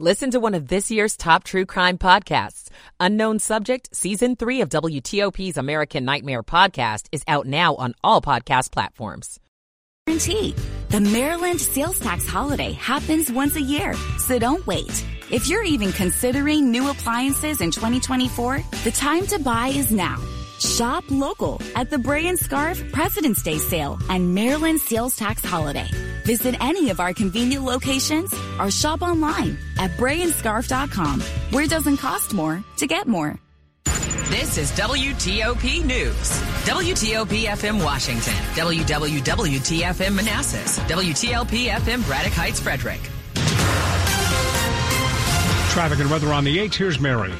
Listen to one of this year's top true crime podcasts. Unknown Subject, Season 3 of WTOP's American Nightmare podcast is out now on all podcast platforms. Guarantee. The Maryland sales tax holiday happens once a year, so don't wait. If you're even considering new appliances in 2024, the time to buy is now. Shop local at the Bray and Scarff President's Day sale and Maryland sales tax holiday. Visit any of our convenient locations or shop online at brayandscarff.com where it doesn't cost more to get more. This is WTOP News. WTOP FM Washington. WWWTFM Manassas. WTLP FM Braddock Heights Frederick. Traffic and weather on the 8th. Here's Mary.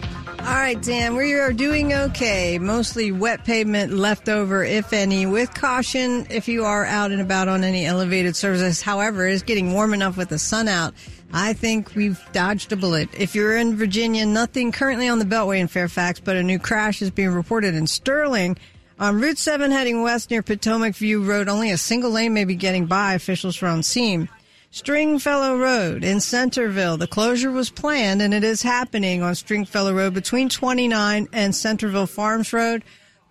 All right, Dan, we are doing okay. Mostly wet pavement left over, if any, with caution if you are out and about on any elevated surfaces. However, it's getting warm enough with the sun out. I think we've dodged a bullet. If you're in Virginia, nothing currently on the Beltway in Fairfax, but a new crash is being reported in Sterling. On Route 7 heading west near Potomac View Road, only a single lane may be getting by. Officials are on scene. Stringfellow Road in Centreville. The closure was planned and it is happening on Stringfellow Road between 29 and Centreville Farms Road.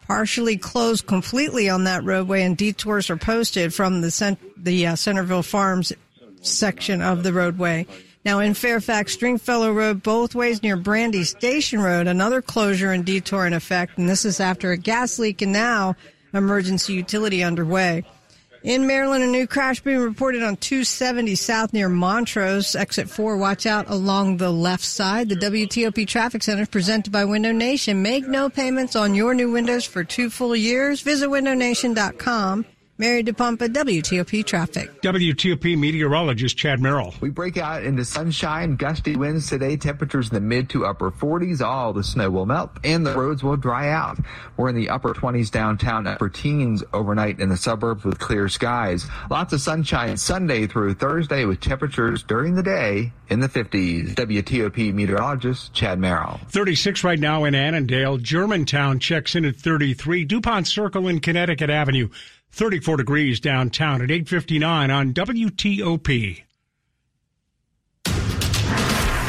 Partially closed completely on that roadway and detours are posted from the, cent- the uh, Centreville Farms section of the roadway. Now in Fairfax, Stringfellow Road, both ways near Brandy Station Road, another closure and detour in effect. And this is after a gas leak and now emergency utility underway. In Maryland, a new crash being reported on 270 South near Montrose. Exit 4, watch out along the left side. The WTOP Traffic Center presented by Window Nation. Make no payments on your new windows for two full years. Visit windownation.com. Mary DePompa, WTOP Traffic. WTOP meteorologist Chad Merrill. We break out into sunshine, gusty winds today, temperatures in the mid to upper 40s. All the snow will melt and the roads will dry out. We're in the upper 20s downtown, upper teens overnight in the suburbs with clear skies. Lots of sunshine Sunday through Thursday with temperatures during the day in the 50s. WTOP meteorologist Chad Merrill. 36 right now in Annandale. Germantown checks in at 33. Dupont Circle in Connecticut Avenue. 34 degrees downtown at 859 on WTOP.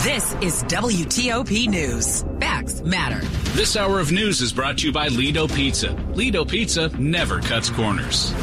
This is WTOP News. Facts matter. This hour of news is brought to you by Lido Pizza. Lido Pizza never cuts corners.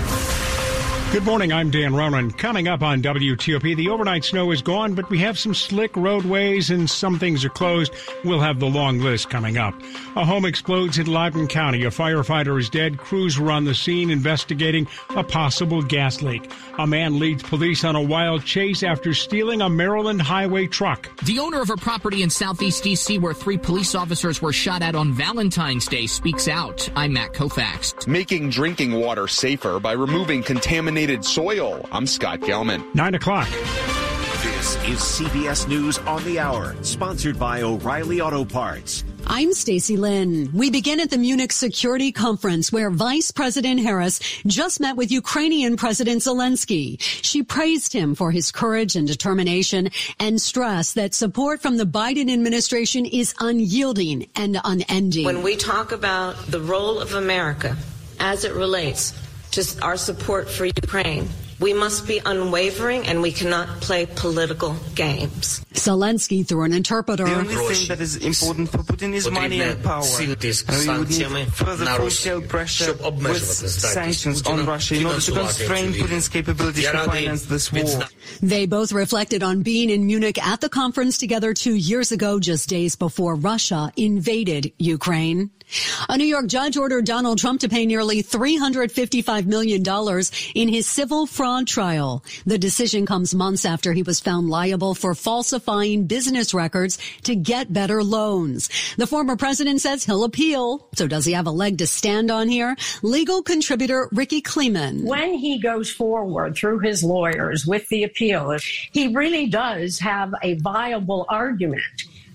Good morning. I'm Dan Ronan. Coming up on WTOP, the overnight snow is gone, but we have some slick roadways and some things are closed. We'll have the long list coming up. A home explodes in Loudoun County. A firefighter is dead. Crews were on the scene investigating a possible gas leak. A man leads police on a wild chase after stealing a Maryland highway truck. The owner of a property in southeast D.C. where three police officers were shot at on Valentine's Day speaks out. I'm Matt Koufax. Making drinking water safer by removing contaminated soil. I'm Scott Gelman. Nine o'clock. This is CBS News on the Hour, sponsored by O'Reilly Auto Parts. I'm Stacy Lynn. We begin at the Munich Security Conference where Vice President Harris just met with Ukrainian President Zelensky. She praised him for his courage and determination and stressed that support from the Biden administration is unyielding and unending. When we talk about the role of America as it relates to our support for Ukraine. We must be unwavering and we cannot play political games. Zelensky through an interpreter. The only thing that is important for Putin is money and power. And we would need further full-scale pressure with sanctions on Russia in order to constrain Putin's capabilities to finance this war. They both reflected on being in Munich at the conference together two years ago, just days before Russia invaded Ukraine. A New York judge ordered Donald Trump to pay nearly $355 million in his civil fraud trial. The decision comes months after he was found liable for falsifying business records to get better loans. The former president says he'll appeal. So does he have a leg to stand on here? Legal contributor Rikki Klieman. When he goes forward through his lawyers with the appeal, he really does have a viable argument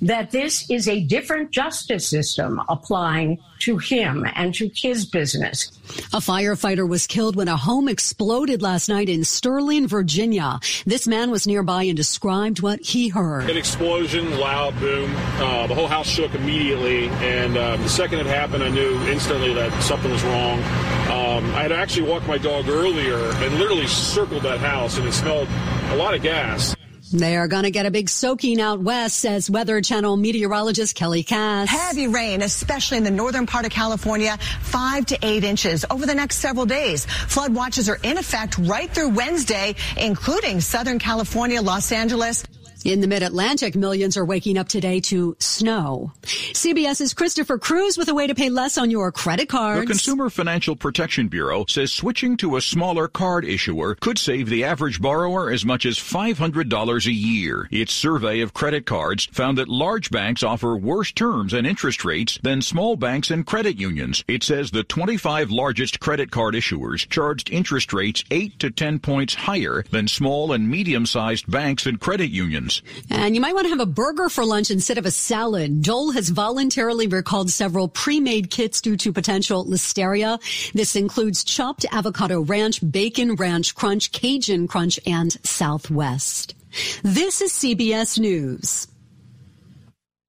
that this is a different justice system applying to him and to his business. A firefighter was killed when a home exploded last night in Sterling, Virginia. This man was nearby and described what he heard. An explosion, loud boom. Uh, the whole house shook immediately, and uh, the second it happened, I knew instantly that something was wrong. Um, I had actually walked my dog earlier and literally circled that house, and it smelled a lot of gas. They are going to get a big soaking out west, says Weather Channel meteorologist Kelly Cass. Heavy rain, especially in the northern part of California, five to eight inches over the next several days. Flood watches are in effect right through Wednesday, including Southern California, Los Angeles, in the mid-Atlantic, millions are waking up today to snow. CBS's Christopher Cruz with a way to pay less on your credit cards. The Consumer Financial Protection Bureau says switching to a smaller card issuer could save the average borrower as much as $500 a year. Its survey of credit cards found that large banks offer worse terms and interest rates than small banks and credit unions. It says the 25 largest credit card issuers charged interest rates 8 to 10 points higher than small and medium-sized banks and credit unions. And you might want to have a burger for lunch instead of a salad. Dole has voluntarily recalled several pre-made kits due to potential listeria. This includes chopped avocado ranch, bacon ranch crunch, Cajun crunch, and Southwest. This is CBS News.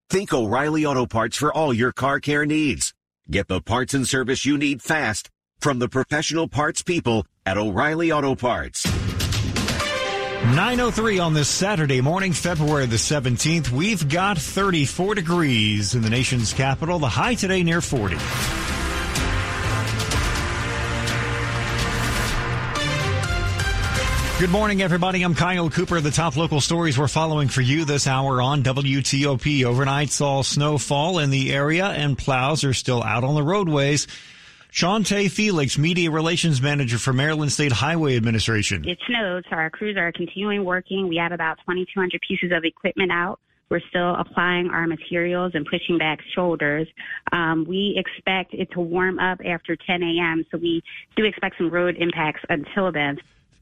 Think O'Reilly Auto Parts for all your car care needs. Get the parts and service you need fast from the professional parts people at O'Reilly Auto Parts. 903 on this Saturday morning, February the 17th. We've got 34 degrees in the nation's capital. The high today near 40. Good morning, everybody. I'm Kyle Cooper. The top local stories we're following for you this hour on WTOP. Overnight saw snowfall in the area and plows are still out on the roadways. Shantae Felix, Media Relations Manager for Maryland State Highway Administration. It snowed, so our crews are continuing working. We have about 2,200 pieces of equipment out. We're still applying our materials and pushing back shoulders. Um, we expect it to warm up after 10 a.m., so we do expect some road impacts until then.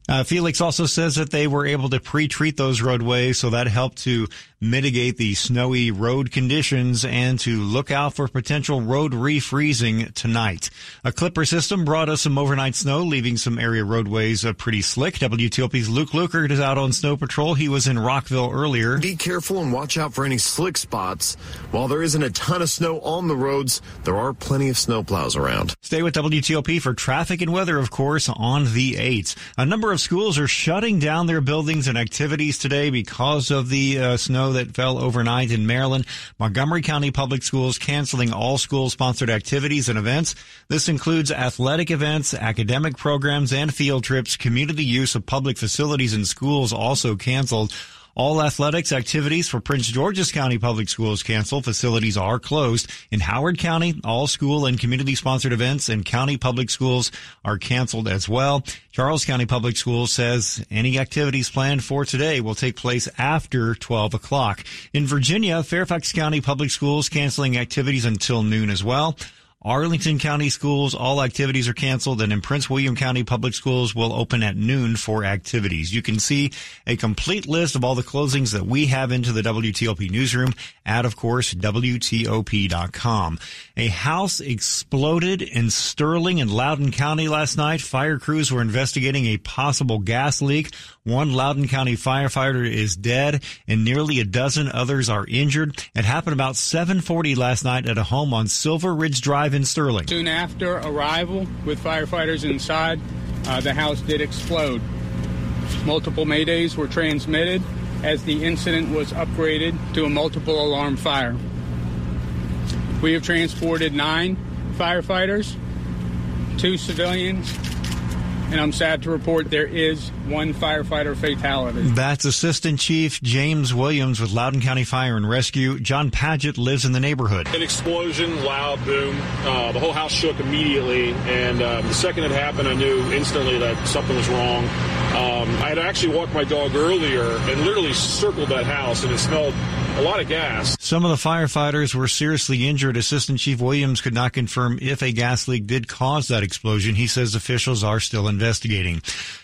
Uh, Felix also says that they were able to pre-treat those roadways, so that helped to mitigate the snowy road conditions and to look out for potential road refreezing tonight. A clipper system brought us some overnight snow, leaving some area roadways uh, pretty slick. WTOP's Luke Lukert is out on snow patrol. He was in Rockville earlier. Be careful and watch out for any slick spots. While there isn't a ton of snow on the roads, there are plenty of snowplows around. Stay with WTOP for traffic and weather, of course, on the 8th. A number of schools are shutting down their buildings and activities today because of the uh, snow that fell overnight in Maryland. Montgomery County Public Schools canceling all school sponsored activities and events. This includes athletic events, academic programs, and field trips. Community use of public facilities and schools also canceled. All athletics activities for Prince George's County Public Schools canceled. Facilities are closed. In Howard County, all school and community sponsored events and county public schools are canceled as well. Charles County Public Schools says any activities planned for today will take place after 12 o'clock. In Virginia, Fairfax County Public Schools canceling activities until noon as well. Arlington County Schools, all activities are canceled, and in Prince William County Public Schools will open at noon for activities. You can see a complete list of all the closings that we have into the WTOP newsroom at, of course, WTOP.com. A house exploded in Sterling and Loudoun County last night. Fire crews were investigating a possible gas leak. One Loudoun County firefighter is dead and nearly a dozen others are injured. It happened about 740 last night at a home on Silver Ridge Drive in Sterling. Soon after arrival with firefighters inside, uh, the house did explode. Multiple maydays were transmitted as the incident was upgraded to a multiple alarm fire. We have transported nine firefighters, two civilians, and I'm sad to report there is one firefighter fatality. That's Assistant Chief James Williams with Loudoun County Fire and Rescue. John Paget lives in the neighborhood. An explosion, loud boom. Uh, the whole house shook immediately, and uh, the second it happened, I knew instantly that something was wrong. Um, I had actually walked my dog earlier and literally circled that house, and it smelled a lot of gas. Some of the firefighters were seriously injured. Assistant Chief Williams could not confirm if a gas leak did cause that explosion. He says officials are still investigating.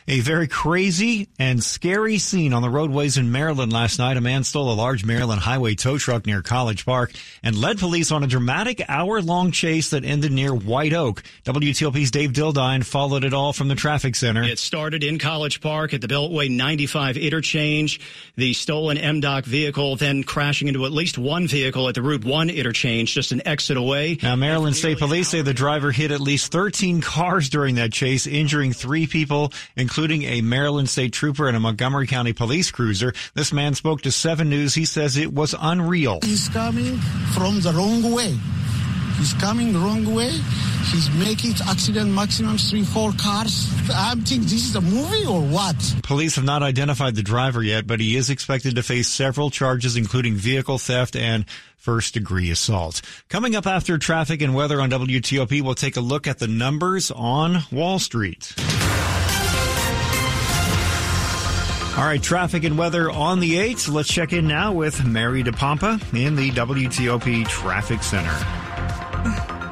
A very crazy and scary scene on the roadways in Maryland last night. A man stole a large Maryland highway tow truck near College Park and led police on a dramatic hour long chase that ended near White Oak. WTOP's Dave Dildine followed it all from the traffic center. It started in College Park at the Beltway 95 interchange. The stolen MDOT vehicle then crashing into at least one vehicle at the Route 1 interchange, just an exit away. Now, Maryland State Police say the driver hit at least 13 cars during that chase, injuring three people, including a Maryland State trooper and a Montgomery County police cruiser. This man spoke to 7 News. He says it was unreal. He's coming from the wrong way. He's coming the wrong way. He's making accident maximum three, four cars. I'm thinking this is a movie or what? Police have not identified the driver yet, but he is expected to face several charges, including vehicle theft and first degree assault. Coming up after traffic and weather on WTOP, we'll take a look at the numbers on Wall Street. All right, traffic and weather on the 8th. Let's check in now with Mary DePompa in the WTOP Traffic Center.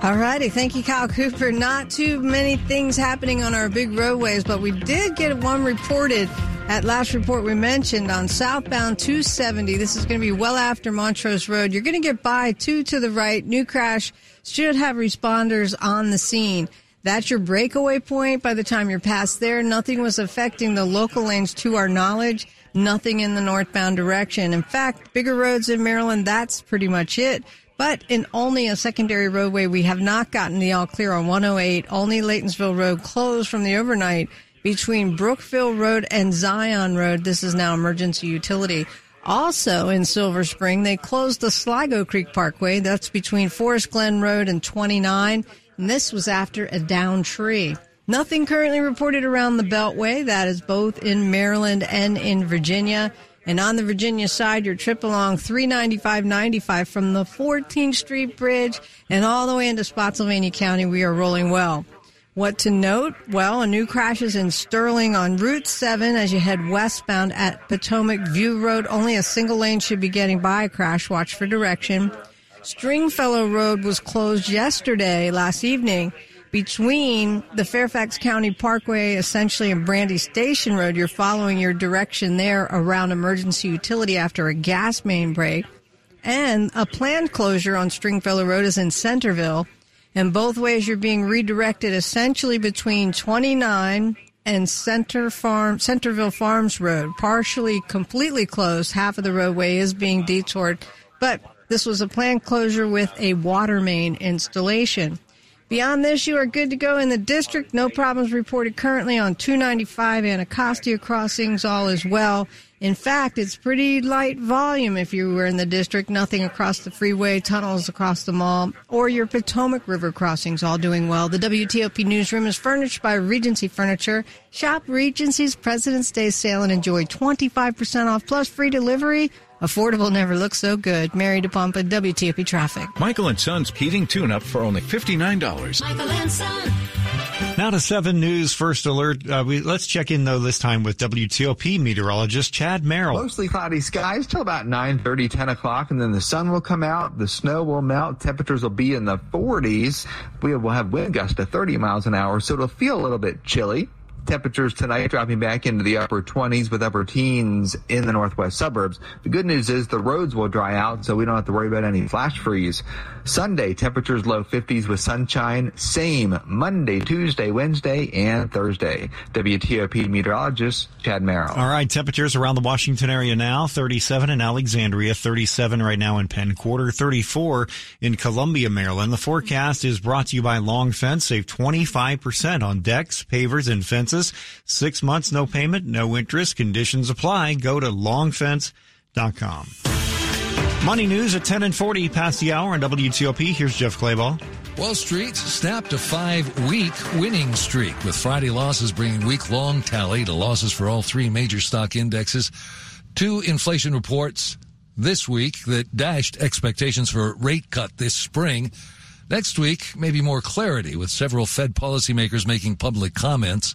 All righty. Thank you, Kyle Cooper. Not too many things happening on our big roadways, but we did get one reported at last report we mentioned on southbound 270. This is going to be well after Montrose Road. You're going to get by two to the right. New crash should have responders on the scene. That's your breakaway point. By the time you're past there, nothing was affecting the local lanes to our knowledge. Nothing in the northbound direction. In fact, bigger roads in Maryland, that's pretty much it. But in only a secondary roadway, we have not gotten the all clear on 108. Only Laytonsville Road closed from the overnight between Brookville Road and Zion Road. This is now emergency utility. Also in Silver Spring, they closed the Sligo Creek Parkway. That's between Forest Glen Road and 29. And this was after a down tree. Nothing currently reported around the Beltway. That is both in Maryland and in Virginia. And on the Virginia side, your trip along 395-95 from the 14th Street Bridge and all the way into Spotsylvania County, we are rolling well. What to note? Well, a new crash is in Sterling on Route 7 as you head westbound at Potomac View Road. Only a single lane should be getting by crash. Watch for direction. Stringfellow Road was closed yesterday, last evening, between the Fairfax County Parkway, essentially, and Brandy Station Road. You're following your direction there around emergency utility after a gas main break. And a planned closure on Stringfellow Road is in Centreville. And both ways you're being redirected essentially between 29 and Center Farm, Centreville Farms Road, partially completely closed. Half of the roadway is being detoured, but this was a planned closure with a water main installation. Beyond this, you are good to go in the district. No problems reported currently on 295 Anacostia crossings, all is well. In fact, it's pretty light volume if you were in the district. Nothing across the freeway, tunnels across the mall, or your Potomac River crossings, all doing well. The WTOP newsroom is furnished by Regency Furniture. Shop Regency's President's Day sale and enjoy 25% off plus free delivery Affordable never looks so good. Mary DePompa, WTOP Traffic. Michael and Son's heating tune-up for only $59. Michael and Son. Now to 7 News First Alert. Uh, we, let's check in, though, this time with WTOP meteorologist Chad Merrill. Mostly cloudy skies till about 9.30, 10 o'clock, and then the sun will come out, the snow will melt, temperatures will be in the 40s. We will have wind gusts to 30 miles an hour, so it'll feel a little bit chilly. Temperatures tonight dropping back into the upper 20s with upper teens in the northwest suburbs. The good news is the roads will dry out, so we don't have to worry about any flash freeze. Sunday, temperatures low 50s with sunshine. Same Monday, Tuesday, Wednesday, and Thursday. WTOP meteorologist Chad Merrill. All right, temperatures around the Washington area now 37 in Alexandria, 37 right now in Penn Quarter, 34 in Columbia, Maryland. The forecast is brought to you by Long Fence. Save 25% on decks, pavers, and fences. Six months, no payment, no interest. Conditions apply. Go to longfence.com. Money news at 10 and 40 past the hour on WTOP. Here's Jeff Clabaugh. Wall Street snapped a five-week winning streak, with Friday losses bringing week-long tally to losses for all three major stock indexes. Two inflation reports this week that dashed expectations for a rate cut this spring. Next week, maybe more clarity with several Fed policymakers making public comments.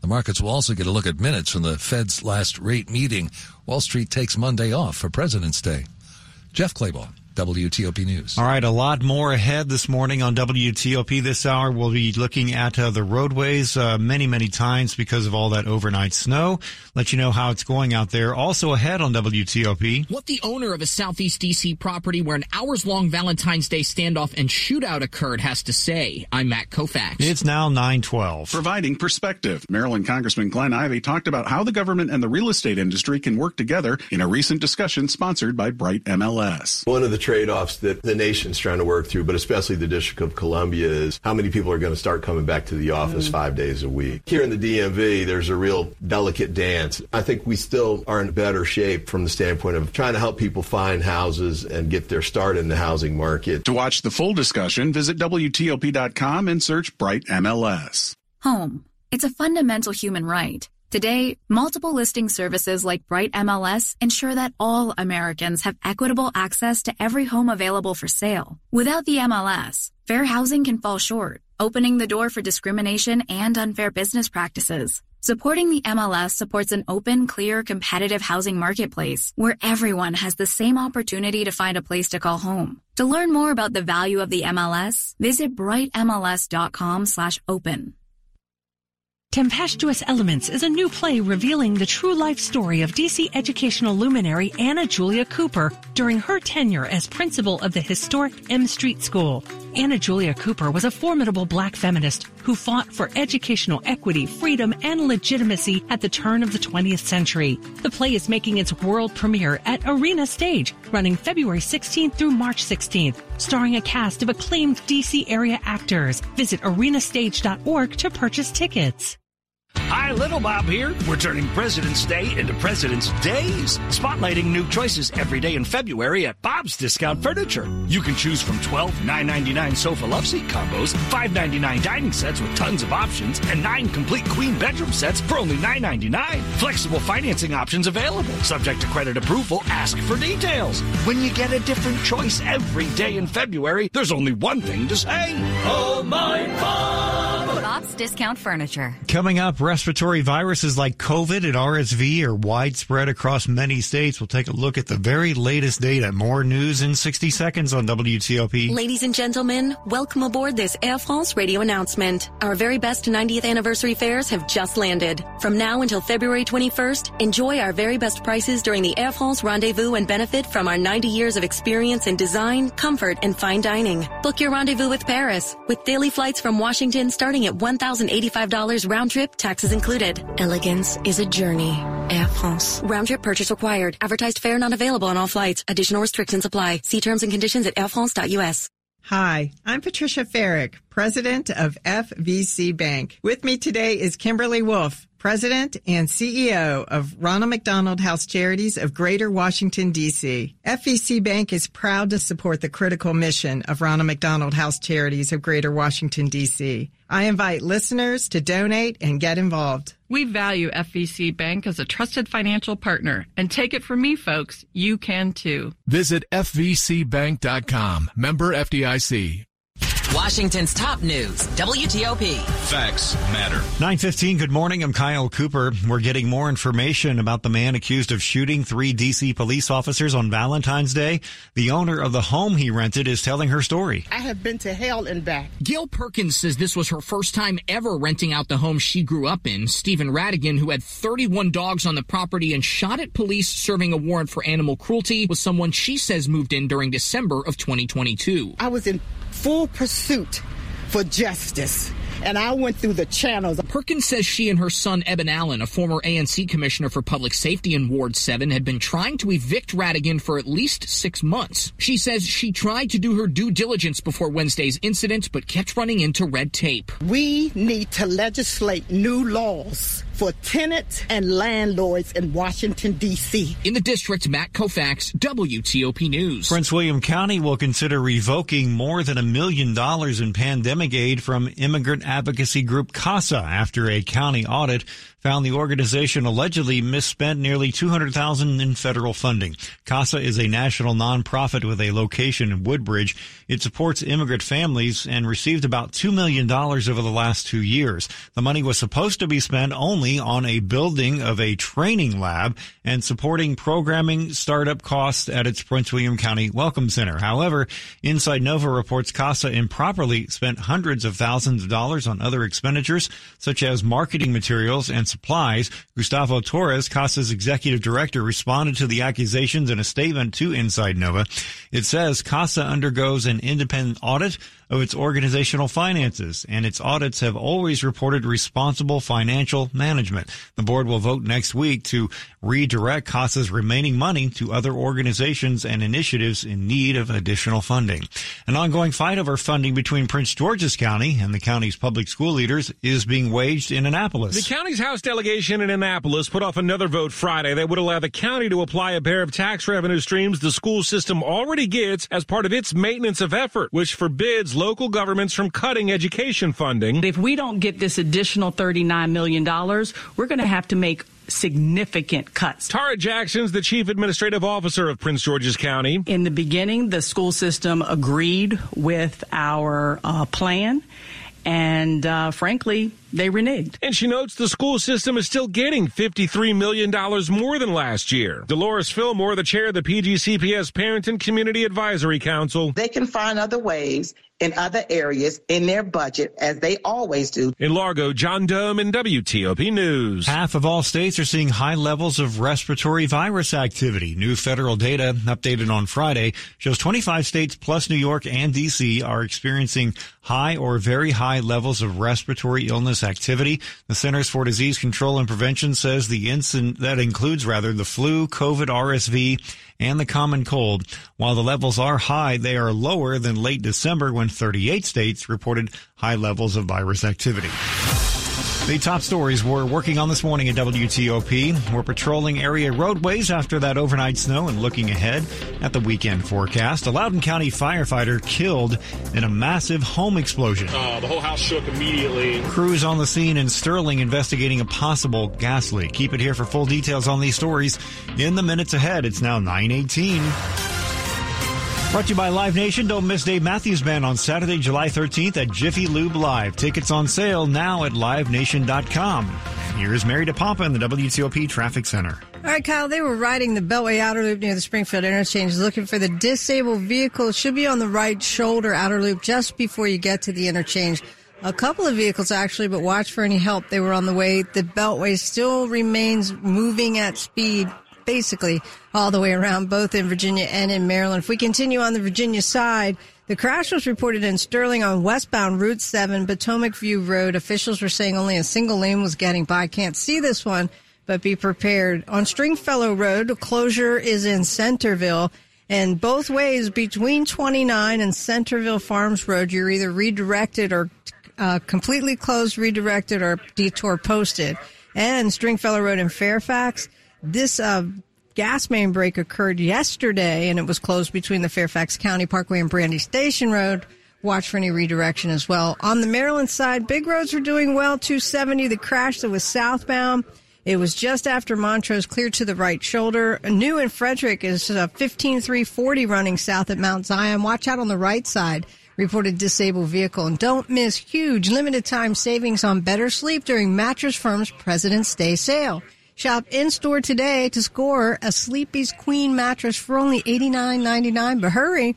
The markets will also get a look at minutes from the Fed's last rate meeting. Wall Street takes Monday off for President's Day. Jeff Clabaugh. WTOP News. All right, a lot more ahead this morning on WTOP this hour. We'll be looking at uh, the roadways uh, many, many times because of all that overnight snow. Let you know how it's going out there. Also ahead on WTOP. What the owner of a Southeast DC property where an hours long Valentine's Day standoff and shootout occurred has to say. I'm Matt Koufax. It's now 912. Providing perspective. Maryland Congressman Glenn Ivey talked about how the government and the real estate industry can work together in a recent discussion sponsored by Bright MLS. One of the trade offs that the nation's trying to work through, but especially the District of Columbia, is how many people are going to start coming back to the office mm. five days a week. Here in the DMV, there's a real delicate dance. I think we still are in better shape from the standpoint of trying to help people find houses and get their start in the housing market. To watch the full discussion, visit WTOP.com and search Bright MLS. Home. It's a fundamental human right. Today, multiple listing services like Bright MLS ensure that all Americans have equitable access to every home available for sale. Without the MLS, fair housing can fall short, opening the door for discrimination and unfair business practices. Supporting the MLS supports an open, clear, competitive housing marketplace where everyone has the same opportunity to find a place to call home. To learn more about the value of the MLS, visit brightmls.com/open. Tempestuous Elements is a new play revealing the true life story of DC educational luminary Anna Julia Cooper during her tenure as principal of the historic M Street School. Anna Julia Cooper was a formidable black feminist who fought for educational equity, freedom, and legitimacy at the turn of the 20th century. The play is making its world premiere at Arena Stage, running February 16th through March 16th, starring a cast of acclaimed DC area actors. Visit arenastage.org to purchase tickets. Hi, Little Bob here. We're turning President's Day into President's Days, spotlighting new choices every day in February at Bob's Discount Furniture. You can choose from 12 $9.99 sofa love seat combos, $5.99 dining sets with tons of options, and 9 complete queen bedroom sets for only $9.99. Flexible financing options available. Subject to credit approval, ask for details. When you get a different choice every day in February, there's only one thing to say. Oh, my Bob! Bob's Discount Furniture. Coming up, respiratory viruses like COVID and RSV are widespread across many states. We'll take a look at the very latest data. More news in 60 seconds on WTOP. Ladies and gentlemen, welcome aboard this Air France radio announcement. Our very best 90th anniversary fares have just landed. From now until February 21st, enjoy our very best prices during the Air France rendezvous and benefit from our 90 years of experience in design, comfort, and fine dining. Book your rendezvous with Paris with daily flights from Washington starting at $1,085 round trip, taxes included. Elegance is a journey. Air France. Round trip purchase required. Advertised fare not available on all flights. Additional restrictions apply. See terms and conditions at airfrance.us. Hi, I'm Patricia Ferrick, president of FVC Bank. With me today is Kimberly Wolf, president and CEO of Ronald McDonald House Charities of Greater Washington, D.C. FVC Bank is proud to support the critical mission of Ronald McDonald House Charities of Greater Washington, D.C. I invite listeners to donate and get involved. We value FVC Bank as a trusted financial partner. And take it from me, folks, you can too. Visit FVCBank.com. Member FDIC. Washington's top news, WTOP. Facts matter. 915, good morning. I'm Kyle Cooper. We're getting more information about the man accused of shooting three DC police officers on Valentine's Day. The owner of the home he rented is telling her story. I have been to hell and back. Gail Perkins says this was her first time ever renting out the home she grew up in. Stephen Radigan, who had 31 dogs on the property and shot at police serving a warrant for animal cruelty, was someone she says moved in during December of 2022. I was in full pursuit for justice and I went through the channels. Perkins says she and her son, Eben Allen, a former ANC commissioner for public safety in Ward 7, had been trying to evict Radigan for at least six months. She says she tried to do her due diligence before Wednesday's incident, but kept running into red tape. We need to legislate new laws for tenants and landlords in Washington, D.C. In the district, Matt Koufax, WTOP News. Prince William County will consider revoking more than a million dollars in pandemic aid from immigrant advocacy group CASA after a county audit found the organization allegedly misspent nearly 200,000 in federal funding. CASA is a national nonprofit with a location in Woodbridge. It supports immigrant families and received about $2 million over the last two years. The money was supposed to be spent only on a building of a training lab and supporting programming startup costs at its Prince William County Welcome Center. However, Inside Nova reports CASA improperly spent hundreds of thousands of dollars on other expenditures, such as marketing materials and supplies. Gustavo Torres, CASA's executive director, responded to the accusations in a statement to Inside Nova. It says CASA undergoes an independent audit of its organizational finances, and its audits have always reported responsible financial management. The board will vote next week to redirect CASA's remaining money to other organizations and initiatives in need of additional funding. An ongoing fight over funding between Prince George's County and the county's public school leaders is being waged in Annapolis. The county's House delegation in Annapolis put off another vote Friday that would allow the county to apply a pair of tax revenue streams the school system already gets as part of its maintenance of effort, which forbids local governments from cutting education funding. If we don't get this additional $39 million, we're going to have to make significant cuts. Tara Jackson's the chief administrative officer of Prince George's County. In the beginning, the school system agreed with our uh, plan. And uh, frankly, they reneged. And she notes the school system is still getting $53 million more than last year. Dolores Fillmore, the chair of the PGCPS Parent and Community Advisory Council. They can find other ways in other areas in their budget, as they always do. In Largo, John Domen WTOP News. Half of all states are seeing high levels of respiratory virus activity. New federal data updated on Friday shows 25 states plus New York and DC are experiencing high or very high levels of respiratory illness activity. The Centers for Disease Control and Prevention says the incident that includes rather the flu, COVID, RSV, and the common cold. While the levels are high, they are lower than late December when 38 states reported high levels of virus activity. The top stories we're working on this morning at WTOP. We're patrolling area roadways after that overnight snow and looking ahead at the weekend forecast. A Loudoun County firefighter killed in a massive home explosion. Uh, the whole house shook immediately. Crews on the scene in Sterling investigating a possible gas leak. Keep it here for full details on these stories in the minutes ahead. It's now 918. Brought to you by Live Nation. Don't miss Dave Matthews Band on Saturday, July 13th at Jiffy Lube Live. Tickets on sale now at livenation.com. Here's Mary DePompa in the WTOP Traffic Center. All right, Kyle, they were riding the Beltway outer loop near the Springfield interchange looking for the disabled vehicle. It should be on the right shoulder outer loop just before you get to the interchange. A couple of vehicles actually, but watch for any help. They were on the way. The Beltway still remains moving at speed basically all the way around, both in Virginia and in Maryland. If we continue on the Virginia side, the crash was reported in Sterling on westbound Route 7, Potomac View Road. Officials were saying only a single lane was getting by. Can't see this one, but be prepared. On Stringfellow Road, closure is in Centreville. And both ways between 29 and Centreville Farms Road, you're either redirected or uh, completely closed, redirected, or detour posted. And Stringfellow Road in Fairfax, this uh, gas main break occurred yesterday, and it was closed between the Fairfax County Parkway and Brandy Station Road. Watch for any redirection as well. On the Maryland side, big roads are doing well. 270, the crash that was southbound. It was just after Montrose cleared to the right shoulder. New in Frederick is uh, 15340 running south at Mount Zion. Watch out on the right side. Reported disabled vehicle. And don't miss huge limited time savings on better sleep during Mattress Firm's President's Day sale. Shop in store today to score a Sleepy's Queen mattress for only $89.99. But hurry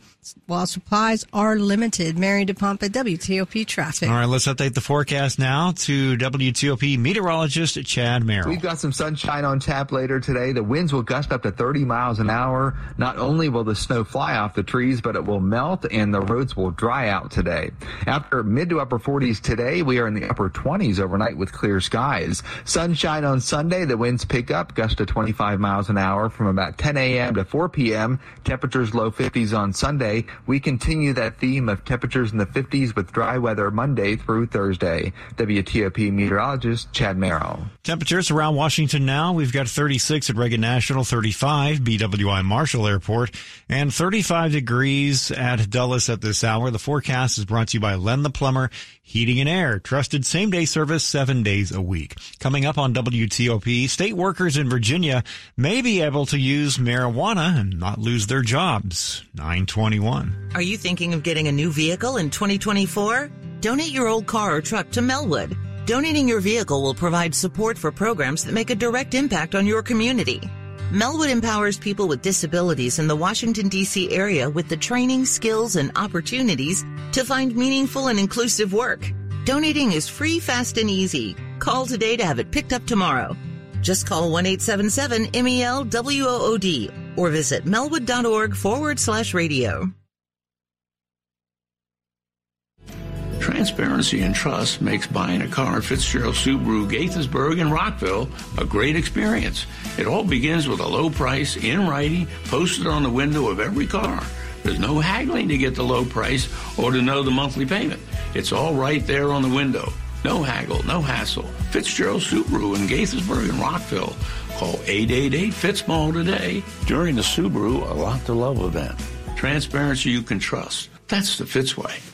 while supplies are limited. Mary DePompa, WTOP Traffic. All right, let's update the forecast now to WTOP meteorologist Chad Merrill. We've got some sunshine on tap later today. The winds will gust up to 30 miles an hour. Not only will the snow fly off the trees, but it will melt and the roads will dry out today. After mid to upper 40s today, we are in the upper 20s overnight with clear skies. Sunshine on Sunday. The winds pick up, gust to 25 miles an hour from about 10 a.m. to 4 p.m. Temperatures low 50s on Sunday We continue that theme of temperatures in the 50s with dry weather Monday through Thursday. WTOP meteorologist Chad Merrill. Temperatures around Washington now. We've got 36 at Reagan National, 35 BWI Marshall Airport, and 35 degrees at Dulles at this hour. The forecast is brought to you by Len the Plumber Heating and Air. Trusted same day service seven days a week. Coming up on WTOP, state workers in Virginia may be able to use marijuana and not lose their jobs. 921. Are you thinking of getting a new vehicle in 2024? Donate your old car or truck to Melwood. Donating your vehicle will provide support for programs that make a direct impact on your community. Melwood empowers people with disabilities in the Washington, D.C. area with the training, skills, and opportunities to find meaningful and inclusive work. Donating is free, fast, and easy. Call today to have it picked up tomorrow. Just call 1-877-MEL-WOOD or visit melwood.org forward slash radio. Transparency and trust makes buying a car at Fitzgerald Subaru, Gaithersburg, and Rockville a great experience. It all begins with a low price in writing posted on the window of every car. There's no haggling to get the low price or to know the monthly payment. It's all right there on the window. No haggle, no hassle. Fitzgerald Subaru in Gaithersburg and Rockville. Call 888-FITZMALL today during the Subaru A Lot to Love event. Transparency you can trust. That's the Fitzway.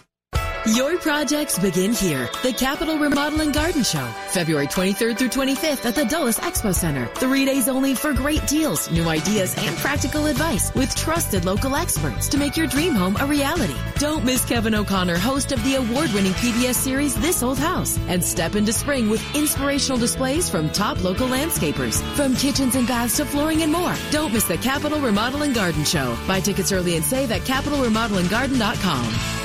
Your projects begin here. The Capital Remodeling Garden Show, February 23rd through 25th at the Dulles Expo Center. Three days only for great deals, new ideas, and practical advice with trusted local experts to make your dream home a reality. Don't miss Kevin O'Connor, host of the award-winning PBS series This Old House, and step into spring with inspirational displays from top local landscapers. From kitchens and baths to flooring and more. Don't miss the Capital Remodeling Garden Show. Buy tickets early and save at capitalremodelandgarden.com.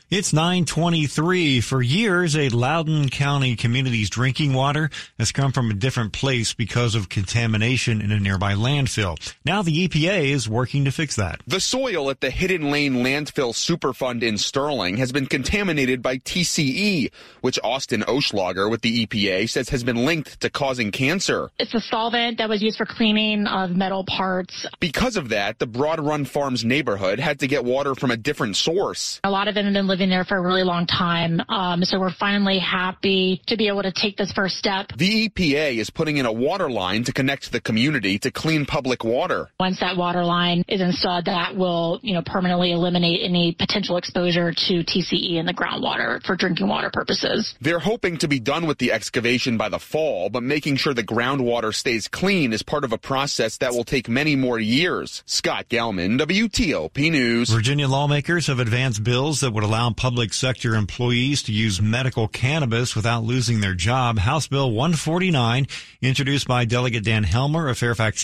It's 923. For years, a Loudoun County community's drinking water has come from a different place because of contamination in a nearby landfill. Now the EPA is working to fix that. The soil at the Hidden Lane Landfill Superfund in Sterling has been contaminated by TCE, which Austin Oschlager with the EPA says has been linked to causing cancer. It's a solvent that was used for cleaning of metal parts. Because of that, the Broad Run Farms neighborhood had to get water from a different source. A lot of them have been living there for a really long time. Um, so we're finally happy to be able to take this first step. The EPA is putting in a water line to connect the community to clean public water. Once that water line is installed, that will, you know, permanently eliminate any potential exposure to TCE in the groundwater for drinking water purposes. They're hoping to be done with the excavation by the fall, but making sure the groundwater stays clean is part of a process that will take many more years. Scott Gelman, WTOP News. Virginia lawmakers have advanced bills that would allow public sector employees to use medical cannabis without losing their job. House Bill 149, introduced by Delegate Dan Helmer of Fairfax